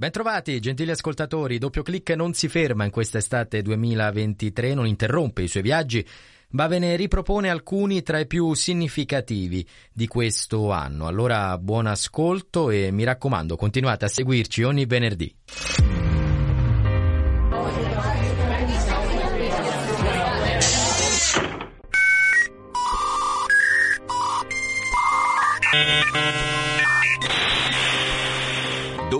Bentrovati, gentili ascoltatori. Doppio clic non si ferma in questa estate 2023, non interrompe i suoi viaggi, ma ve ne ripropone alcuni tra i più significativi di questo anno. Allora, buon ascolto e mi raccomando, continuate a seguirci ogni venerdì.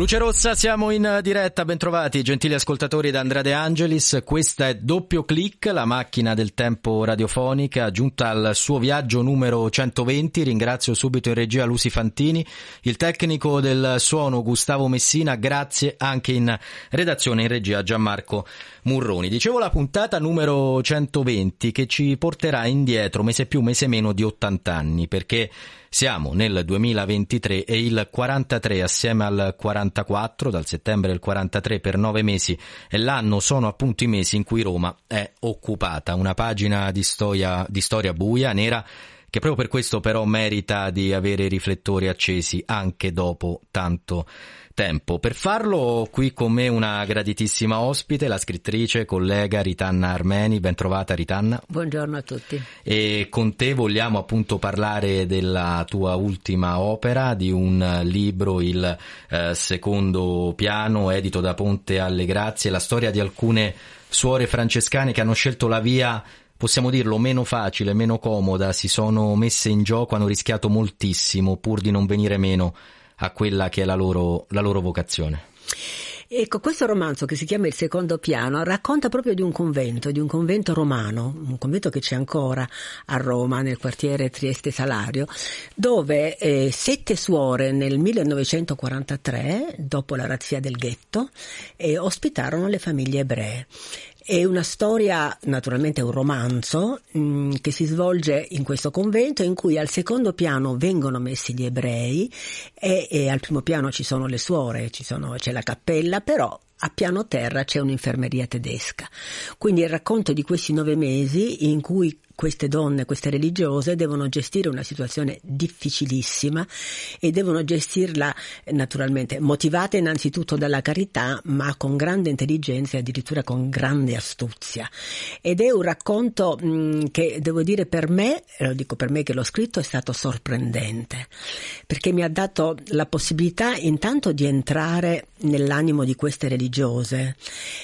Luce Rossa, siamo in diretta, bentrovati gentili ascoltatori da Andrea De Angelis, questa è Doppio Clic, la macchina del tempo radiofonica, giunta al suo viaggio numero 120, ringrazio subito in regia Lucy Fantini, il tecnico del suono Gustavo Messina, grazie anche in redazione in regia Gianmarco Murroni. Dicevo la puntata numero 120 che ci porterà indietro mese più, mese meno di 80 anni, perché siamo nel 2023 e il 43 assieme al 44, dal settembre del 43 per nove mesi e l'anno sono appunto i mesi in cui Roma è occupata. Una pagina di storia, di storia buia, nera, che proprio per questo però merita di avere i riflettori accesi anche dopo tanto tempo. Per farlo ho qui con me una graditissima ospite, la scrittrice, collega Ritanna Armeni. Ben trovata Ritanna. Buongiorno a tutti. E con te vogliamo appunto parlare della tua ultima opera, di un libro, il eh, secondo piano, edito da Ponte alle Grazie, la storia di alcune suore francescane che hanno scelto la via possiamo dirlo, meno facile, meno comoda, si sono messe in gioco, hanno rischiato moltissimo pur di non venire meno a quella che è la loro, la loro vocazione. Ecco, questo romanzo che si chiama Il secondo piano racconta proprio di un convento, di un convento romano, un convento che c'è ancora a Roma, nel quartiere Trieste Salario, dove eh, sette suore nel 1943, dopo la razzia del ghetto, eh, ospitarono le famiglie ebree. È una storia, naturalmente un romanzo, mm, che si svolge in questo convento in cui al secondo piano vengono messi gli ebrei e, e al primo piano ci sono le suore, sono, c'è la cappella, però a piano terra c'è un'infermeria tedesca. Quindi il racconto di questi nove mesi in cui queste donne, queste religiose, devono gestire una situazione difficilissima e devono gestirla naturalmente motivate innanzitutto dalla carità, ma con grande intelligenza e addirittura con grande astuzia. Ed è un racconto mh, che devo dire per me, lo dico per me che l'ho scritto, è stato sorprendente, perché mi ha dato la possibilità intanto di entrare nell'animo di queste religiose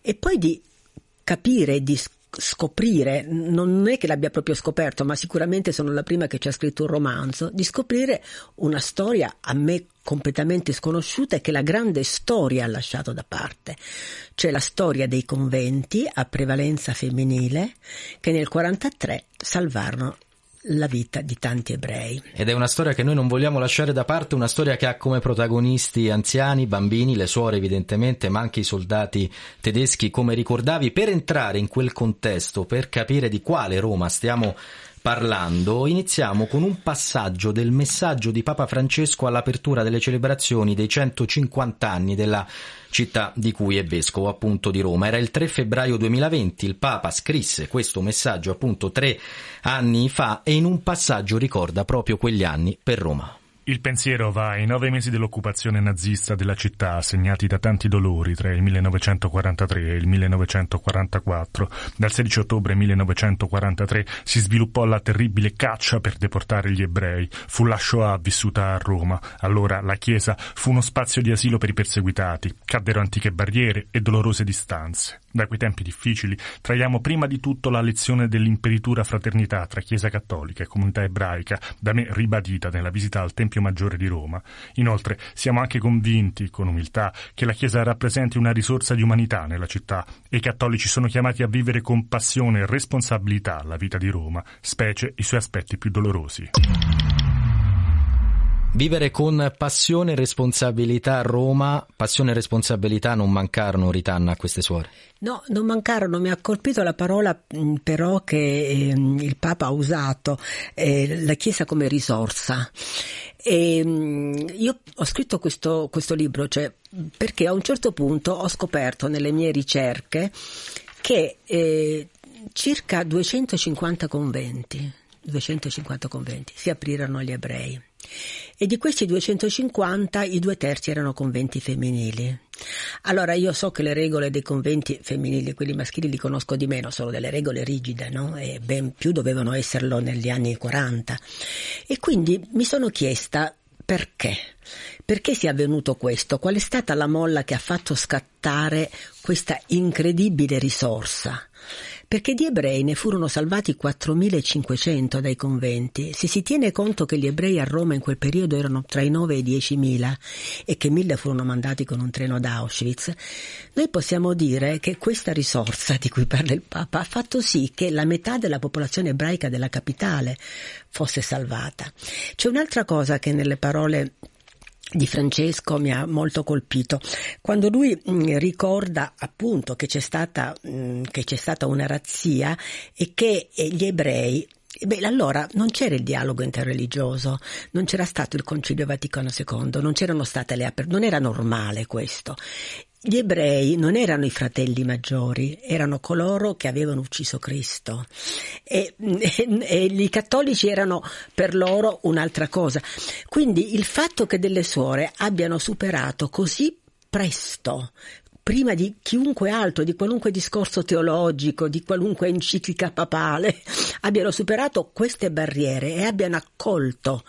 e poi di capire e di scoprire scoprire, non è che l'abbia proprio scoperto, ma sicuramente sono la prima che ci ha scritto un romanzo, di scoprire una storia a me completamente sconosciuta e che la grande storia ha lasciato da parte. Cioè la storia dei conventi a prevalenza femminile che nel 1943 salvarono la vita di tanti ebrei. Ed è una storia che noi non vogliamo lasciare da parte, una storia che ha come protagonisti anziani, bambini, le suore evidentemente, ma anche i soldati tedeschi, come ricordavi, per entrare in quel contesto, per capire di quale Roma stiamo parlando, iniziamo con un passaggio del messaggio di Papa Francesco all'apertura delle celebrazioni dei 150 anni della città di cui è vescovo appunto di Roma. Era il 3 febbraio 2020, il Papa scrisse questo messaggio appunto tre anni fa e in un passaggio ricorda proprio quegli anni per Roma. Il pensiero va ai nove mesi dell'occupazione nazista della città, segnati da tanti dolori tra il 1943 e il 1944. Dal 16 ottobre 1943 si sviluppò la terribile caccia per deportare gli ebrei. Fu la Shoah vissuta a Roma. Allora la Chiesa fu uno spazio di asilo per i perseguitati. Caddero antiche barriere e dolorose distanze. Da quei tempi difficili traiamo prima di tutto la lezione dell'imperitura fraternità tra Chiesa cattolica e comunità ebraica, da me ribadita nella visita al Tempio Maggiore di Roma. Inoltre siamo anche convinti, con umiltà, che la Chiesa rappresenti una risorsa di umanità nella città e i cattolici sono chiamati a vivere con passione e responsabilità la vita di Roma, specie i suoi aspetti più dolorosi. Vivere con passione e responsabilità a Roma, passione e responsabilità non mancarono Ritanna a queste suore? No, non mancarono, mi ha colpito la parola però che eh, il Papa ha usato, eh, la Chiesa come risorsa. E, mm, io ho scritto questo, questo libro cioè, perché a un certo punto ho scoperto nelle mie ricerche che eh, circa 250 conventi, 250 conventi si aprirono agli ebrei e di questi 250 i due terzi erano conventi femminili. Allora io so che le regole dei conventi femminili, quelli maschili li conosco di meno, sono delle regole rigide, no? E ben più dovevano esserlo negli anni 40. E quindi mi sono chiesta perché? Perché sia avvenuto questo? Qual è stata la molla che ha fatto scattare questa incredibile risorsa? Perché di ebrei ne furono salvati 4.500 dai conventi. Se si tiene conto che gli ebrei a Roma in quel periodo erano tra i 9 e i 10.000 e che 1.000 furono mandati con un treno da Auschwitz, noi possiamo dire che questa risorsa di cui parla il Papa ha fatto sì che la metà della popolazione ebraica della capitale fosse salvata. C'è un'altra cosa che nelle parole di Francesco mi ha molto colpito quando lui mh, mm, ricorda appunto che c'è stata, mh, mm, che c'è stata una razzia e che eh, gli ebrei Beh, allora non c'era il dialogo interreligioso, non c'era stato il Concilio Vaticano II, non c'erano state le aperture, non era normale questo. Gli ebrei non erano i fratelli maggiori, erano coloro che avevano ucciso Cristo e, e, e, i cattolici erano per loro un'altra cosa. Quindi il fatto che delle suore abbiano superato così presto prima di chiunque altro, di qualunque discorso teologico, di qualunque enciclica papale, abbiano superato queste barriere e abbiano accolto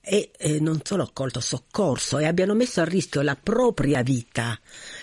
e eh, non solo accolto, soccorso e abbiano messo a rischio la propria vita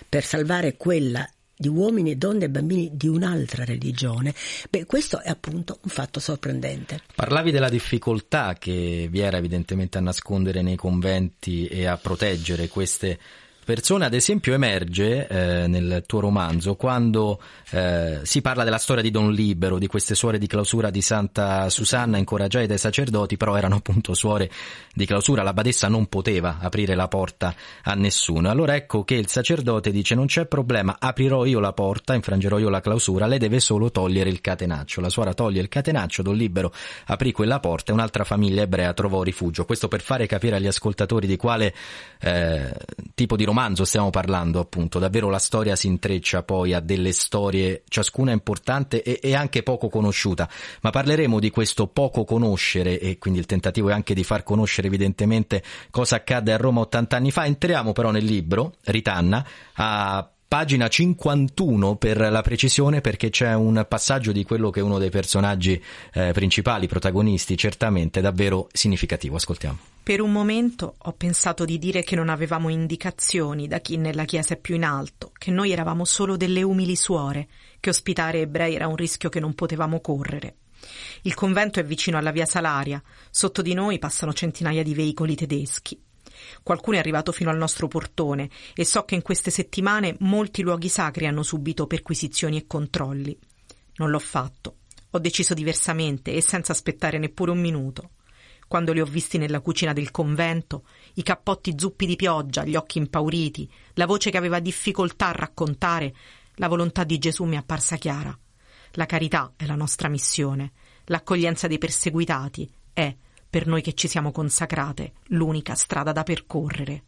per salvare quella di uomini, donne e bambini di un'altra religione, beh, questo è appunto un fatto sorprendente. Parlavi della difficoltà che vi era evidentemente a nascondere nei conventi e a proteggere queste persone, ad esempio, emerge eh, nel tuo romanzo quando eh, si parla della storia di Don Libero, di queste suore di clausura di Santa Susanna incoraggiate dai sacerdoti, però erano appunto suore di clausura, la badessa non poteva aprire la porta a nessuno. Allora ecco che il sacerdote dice non c'è problema, aprirò io la porta, infrangerò io la clausura, lei deve solo togliere il catenaccio. La suora toglie il catenaccio, Don Libero aprì quella porta e un'altra famiglia ebrea trovò rifugio. Questo per fare capire agli ascoltatori di quale eh, tipo di romanzo romanzo stiamo parlando appunto, davvero la storia si intreccia poi a delle storie, ciascuna importante e, e anche poco conosciuta, ma parleremo di questo poco conoscere e quindi il tentativo è anche di far conoscere evidentemente cosa accadde a Roma 80 anni fa. Entriamo però nel libro, Ritanna, a pagina 51 per la precisione perché c'è un passaggio di quello che è uno dei personaggi eh, principali, protagonisti, certamente davvero significativo. Ascoltiamo. Per un momento ho pensato di dire che non avevamo indicazioni da chi nella chiesa è più in alto, che noi eravamo solo delle umili suore, che ospitare ebrei era un rischio che non potevamo correre. Il convento è vicino alla via Salaria, sotto di noi passano centinaia di veicoli tedeschi. Qualcuno è arrivato fino al nostro portone e so che in queste settimane molti luoghi sacri hanno subito perquisizioni e controlli. Non l'ho fatto. Ho deciso diversamente e senza aspettare neppure un minuto. Quando li ho visti nella cucina del convento, i cappotti zuppi di pioggia, gli occhi impauriti, la voce che aveva difficoltà a raccontare, la volontà di Gesù mi è apparsa chiara. La carità è la nostra missione, l'accoglienza dei perseguitati è per noi che ci siamo consacrate, l'unica strada da percorrere.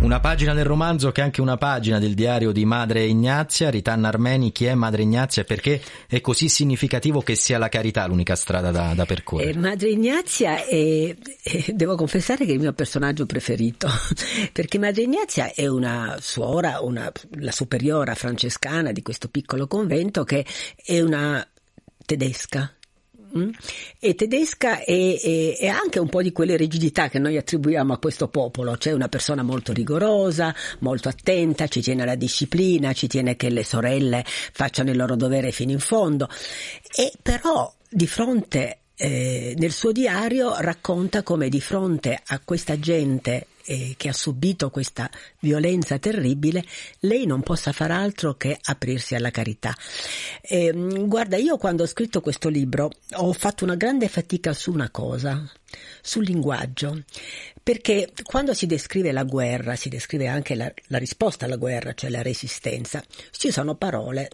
Una pagina del romanzo che è anche una pagina del diario di Madre Ignazia, Ritanna Armeni, chi è Madre Ignazia e perché è così significativo che sia la carità l'unica strada da, da percorrere? Eh, Madre Ignazia è, è, devo confessare che è il mio personaggio preferito, perché Madre Ignazia è una suora, una, la superiora francescana di questo piccolo convento che è una tedesca? E tedesca e, e, anche un po' di quelle rigidità che noi attribuiamo a questo popolo. C'è una persona molto rigorosa, molto attenta, ci tiene alla disciplina, ci tiene che le sorelle facciano il loro dovere fino in fondo. E però di fronte eh, nel suo diario racconta come di fronte a questa gente eh, che ha subito questa violenza terribile, lei non possa far altro che aprirsi alla carità. Eh, guarda, io quando ho scritto questo libro ho fatto una grande fatica su una cosa, sul linguaggio, perché quando si descrive la guerra, si descrive anche la, la risposta alla guerra, cioè la resistenza, ci sono parole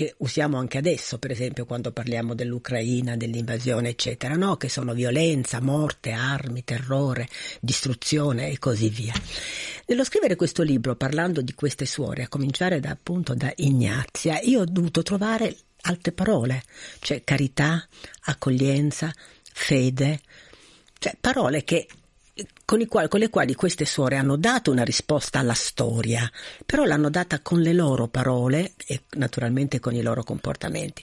che usiamo anche adesso, per esempio quando parliamo dell'Ucraina, dell'invasione, eccetera, no? che sono violenza, morte, armi, terrore, distruzione e così via. Nello scrivere questo libro, parlando di queste suore, a cominciare da, appunto da Ignazia, io ho dovuto trovare altre parole, cioè carità, accoglienza, fede, cioè parole che con, quali, con, le quali queste suore hanno dato una risposta alla storia, però l'hanno data con le loro parole e naturalmente con i loro comportamenti.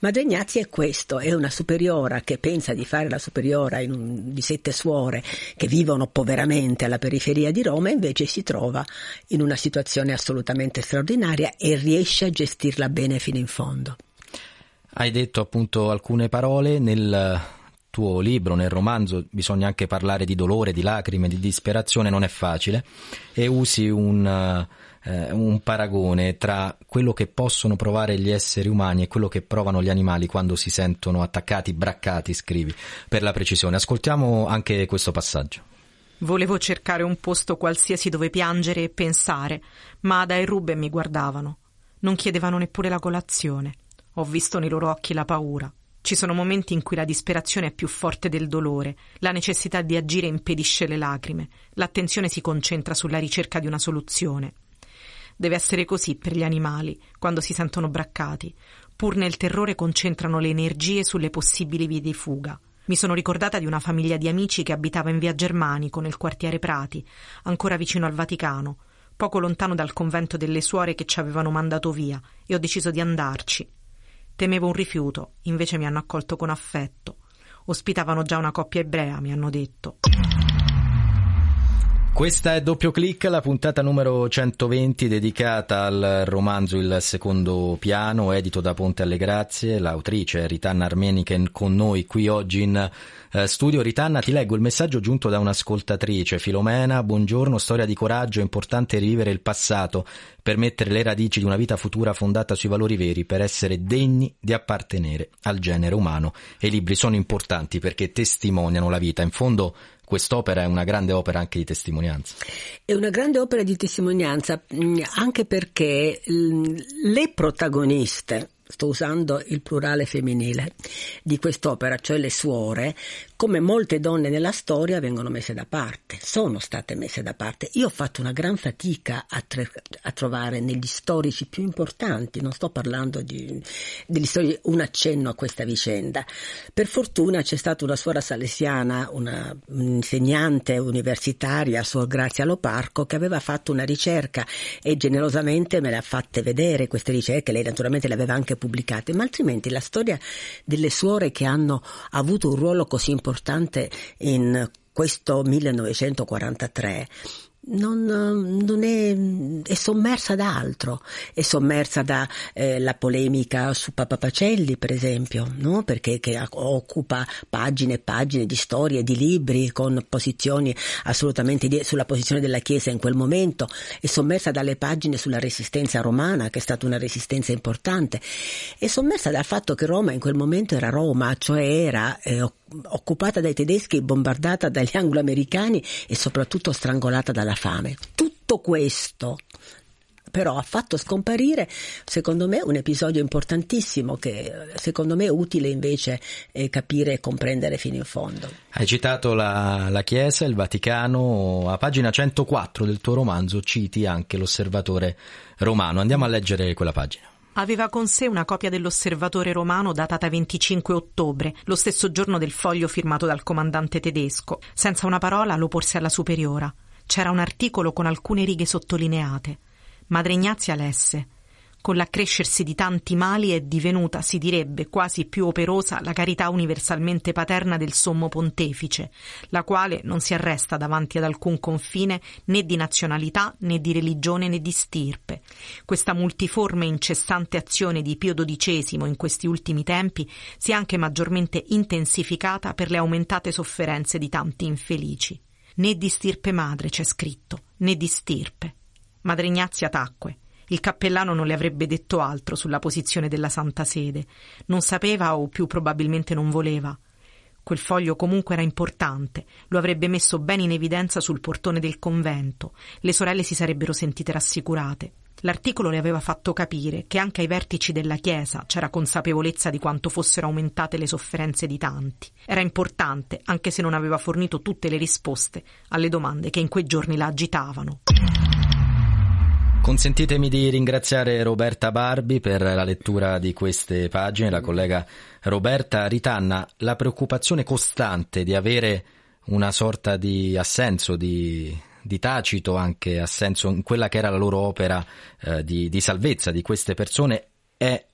Madre Ignazia è questo, è una superiora che pensa di fare la superiora un, di sette suore che vivono poveramente alla periferia di Roma invece si trova in una situazione assolutamente straordinaria e riesce a gestirla bene fino in fondo. Hai detto appunto alcune parole nel tuo libro, nel romanzo, bisogna anche parlare di dolore, di lacrime, di disperazione, non è facile, e usi un, eh, un paragone tra quello che possono provare gli esseri umani e quello che provano gli animali quando si sentono attaccati, braccati, scrivi, per la precisione. Ascoltiamo anche questo passaggio. Volevo cercare un posto qualsiasi dove piangere e pensare, ma Ada e Ruben mi guardavano. Non chiedevano neppure la colazione. Ho visto nei loro occhi la paura, ci sono momenti in cui la disperazione è più forte del dolore, la necessità di agire impedisce le lacrime, l'attenzione si concentra sulla ricerca di una soluzione. Deve essere così per gli animali, quando si sentono braccati. Pur nel terrore concentrano le energie sulle possibili vie di fuga. Mi sono ricordata di una famiglia di amici che abitava in via Germanico, nel quartiere Prati, ancora vicino al Vaticano, poco lontano dal convento delle suore che ci avevano mandato via, e ho deciso di andarci. Temevo un rifiuto, invece mi hanno accolto con affetto. Ospitavano già una coppia ebrea, mi hanno detto. Questa è Doppio Clic, la puntata numero 120 dedicata al romanzo Il secondo piano, edito da Ponte alle Grazie. L'autrice Ritanna Armeniken con noi qui oggi in eh, studio Ritanna, ti leggo il messaggio giunto da un'ascoltatrice, Filomena, buongiorno, storia di coraggio, è importante rivivere il passato per mettere le radici di una vita futura fondata sui valori veri, per essere degni di appartenere al genere umano. E i libri sono importanti perché testimoniano la vita. In fondo quest'opera è una grande opera anche di testimonianza. È una grande opera di testimonianza mm, anche perché mm, le protagoniste sto usando il plurale femminile di quest'opera, cioè le suore, come molte donne nella storia vengono messe da parte, sono state messe da parte. Io ho fatto una gran fatica a, tre, a trovare negli storici più importanti, non sto parlando di, degli storici, un accenno a questa vicenda. Per fortuna c'è stata una suora salesiana, una insegnante universitaria, Suor Grazia Loparco, che aveva fatto una ricerca e generosamente me le ha fatte vedere queste ricerche, lei naturalmente le aveva anche pubblicate, ma altrimenti la storia delle suore che hanno avuto un ruolo così importante importante in questo 1943 non, non è, è, sommersa da altro, è sommersa dalla eh, polemica su Papa Pacelli, per esempio, no? perché occupa pagine e pagine di storie, di libri con posizioni assolutamente di, sulla posizione della Chiesa in quel momento, è sommersa dalle pagine sulla resistenza romana, che è stata una resistenza importante, è sommersa dal fatto che Roma in quel momento era Roma, cioè era eh, dai tedeschi, bombardata dagli anglo-americani e soprattutto strangolata dalla fame. Tutto questo però ha fatto scomparire, secondo me, un episodio importantissimo che secondo me è utile invece eh, capire e comprendere fino in fondo. Hai citato la, la, Chiesa, il Vaticano, a pagina 104 del tuo romanzo citi anche l'osservatore romano. Andiamo a leggere quella pagina. Aveva con sé una copia dell'osservatore romano datata 25 ottobre, lo stesso giorno del foglio firmato dal comandante tedesco. Senza una parola lo porse alla superiora. C'era un articolo con alcune righe sottolineate. Madre Ignazia lesse. Con l'accrescersi di tanti mali è divenuta, si direbbe, quasi più operosa la carità universalmente paterna del sommo pontefice, la quale non si arresta davanti ad alcun confine né di nazionalità né di religione né di stirpe. Questa multiforme e incessante azione di Pio XII in questi ultimi tempi si è anche maggiormente intensificata per le aumentate sofferenze di tanti infelici. Né di stirpe madre c'è scritto, né di stirpe. Madre Ignazia tacque il cappellano non le avrebbe detto altro sulla posizione della Santa Sede. Non sapeva o più probabilmente non voleva. Quel foglio comunque era importante, lo avrebbe messo bene in evidenza sul portone del convento. Le sorelle si sarebbero sentite rassicurate. L'articolo le aveva fatto capire che anche ai vertici della Chiesa c'era consapevolezza di quanto fossero aumentate le sofferenze di tanti. Era importante, anche se non aveva fornito tutte le risposte alle domande che in quei giorni la agitavano. Consentitemi di ringraziare Roberta Barbi per la lettura di queste pagine, la collega Roberta Ritanna. La preoccupazione costante di avere una sorta di assenso, di, di tacito anche assenso in quella che era la loro opera eh, di, di salvezza di queste persone è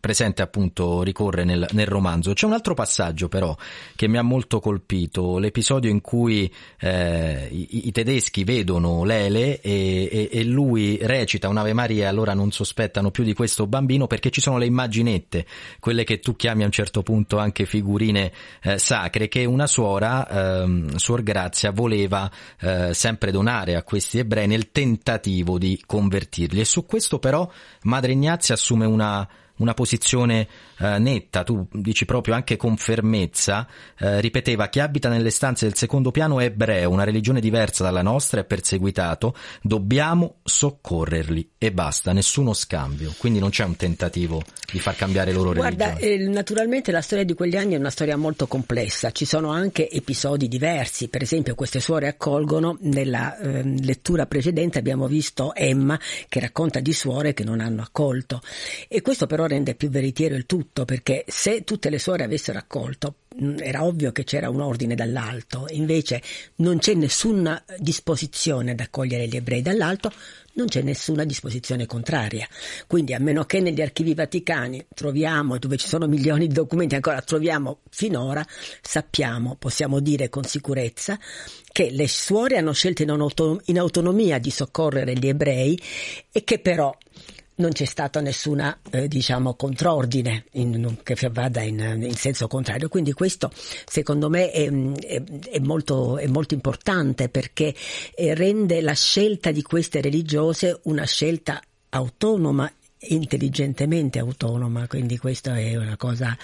presente appunto ricorre nel, nel, romanzo. C'è un altro passaggio però che mi ha molto colpito, l'episodio in cui eh, i, i, tedeschi vedono Lele e, e, e, lui recita un'Ave Maria e allora non sospettano più di questo bambino perché ci sono le immaginette, quelle che tu chiami a un certo punto anche figurine eh, sacre che una suora, eh, Suor Grazia, voleva eh, sempre donare a questi ebrei nel tentativo di convertirli e su questo però Madre Ignazia assume una una posizione eh, netta, tu dici proprio anche con fermezza, eh, ripeteva chi abita nelle stanze del secondo piano è ebreo, una religione diversa dalla nostra, è perseguitato, dobbiamo soccorrerli e basta, nessuno scambio, quindi non c'è un tentativo di far cambiare loro Guarda, eh, naturalmente la storia di quegli anni è una storia molto complessa, ci sono anche episodi diversi, per esempio queste suore accolgono, nella eh, lettura precedente abbiamo visto Emma che racconta di suore che non hanno accolto. E questo però rende più veritiero il tutto perché se tutte le suore avessero accolto mm, era ovvio che c'era un ordine dall'alto, invece non c'è nessuna disposizione ad accogliere gli ebrei dall'alto, non c'è nessuna disposizione contraria. Quindi a meno che negli archivi vaticani troviamo, dove ci sono milioni di documenti ancora troviamo finora, sappiamo, possiamo dire con sicurezza, che le suore hanno scelto in autonomia di soccorrere gli ebrei e che però non c'è stato nessuna eh, diciamo contrordine in, che vada in, in, senso contrario. Quindi questo secondo me è, è, è, molto, è molto, importante perché eh, rende la scelta di queste religiose una scelta autonoma intelligentemente autonoma, quindi questa è una cosa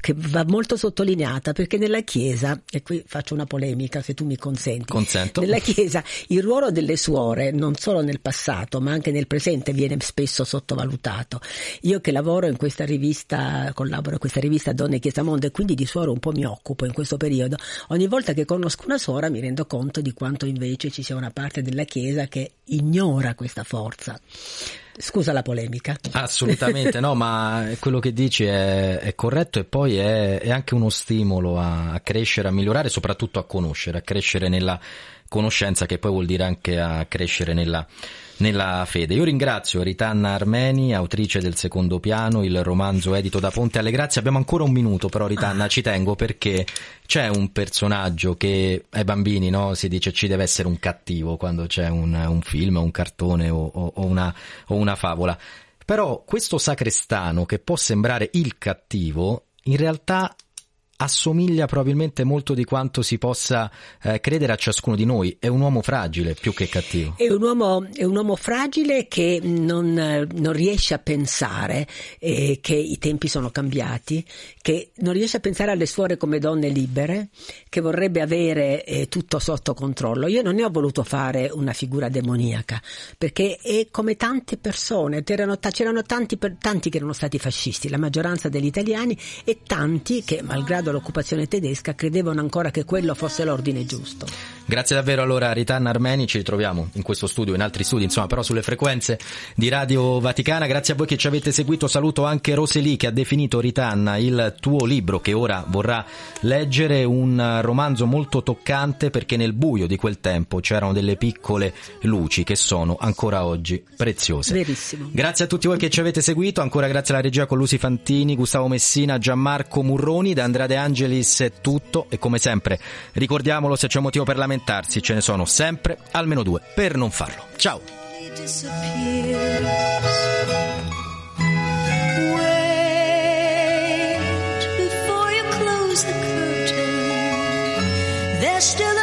che va molto sottolineata perché nella Chiesa, e qui faccio una polemica se tu mi consenti, Consento. nella Chiesa il ruolo delle suore non solo nel passato ma anche nel presente viene spesso sottovalutato. Io che lavoro in questa rivista, collaboro in questa rivista Donne Chiesa Mondo e quindi di suore un po' mi occupo in questo periodo, ogni volta che conosco una suora mi rendo conto di quanto invece ci sia una parte della Chiesa che ignora questa forza. Scusa la polemica. Assolutamente no, ma quello che dici è, è corretto e poi è, è, anche uno stimolo a, crescere, a migliorare, soprattutto a conoscere, a crescere nella conoscenza che poi vuol dire anche a crescere nella nella fede. Io ringrazio Ritanna Armeni, autrice del secondo piano, il romanzo edito da Ponte alle Grazie. Abbiamo ancora un minuto, però Ritanna, ci tengo perché c'è un personaggio che ai bambini no, si dice ci deve essere un cattivo quando c'è un, un film, un cartone o, o, o, una, o una favola. Però questo sacrestano che può sembrare il cattivo, in realtà assomiglia probabilmente molto di quanto si possa eh, credere a ciascuno di noi. È un uomo fragile più che cattivo. È un uomo, è un uomo fragile che non, non riesce a pensare eh, che i tempi sono cambiati, che non riesce a pensare alle suore come donne libere, che vorrebbe avere eh, tutto sotto controllo. Io non ne ho voluto fare una figura demoniaca, perché è come tante persone, c'erano, c'erano tanti, tanti che erano stati fascisti, la maggioranza degli italiani e tanti che, malgrado l'occupazione tedesca credevano ancora che quello fosse l'ordine giusto. Grazie davvero allora Ritanna Armeni, ci ritroviamo in questo studio, in altri studi, insomma però sulle frequenze di Radio Vaticana. Grazie a voi che ci avete seguito, saluto anche Roseli che ha definito Ritanna il tuo libro che ora vorrà leggere, un romanzo molto toccante perché nel buio di quel tempo c'erano delle piccole luci che sono ancora oggi preziose. Verissimo. Grazie a tutti voi che ci avete seguito, ancora grazie alla regia con Lucy Fantini, Gustavo Messina, Gianmarco Murroni, da Andrea De Angelis è tutto e come sempre ricordiamolo se c'è motivo per lamentarsi, ce ne sono sempre almeno due per non farlo. Ciao! still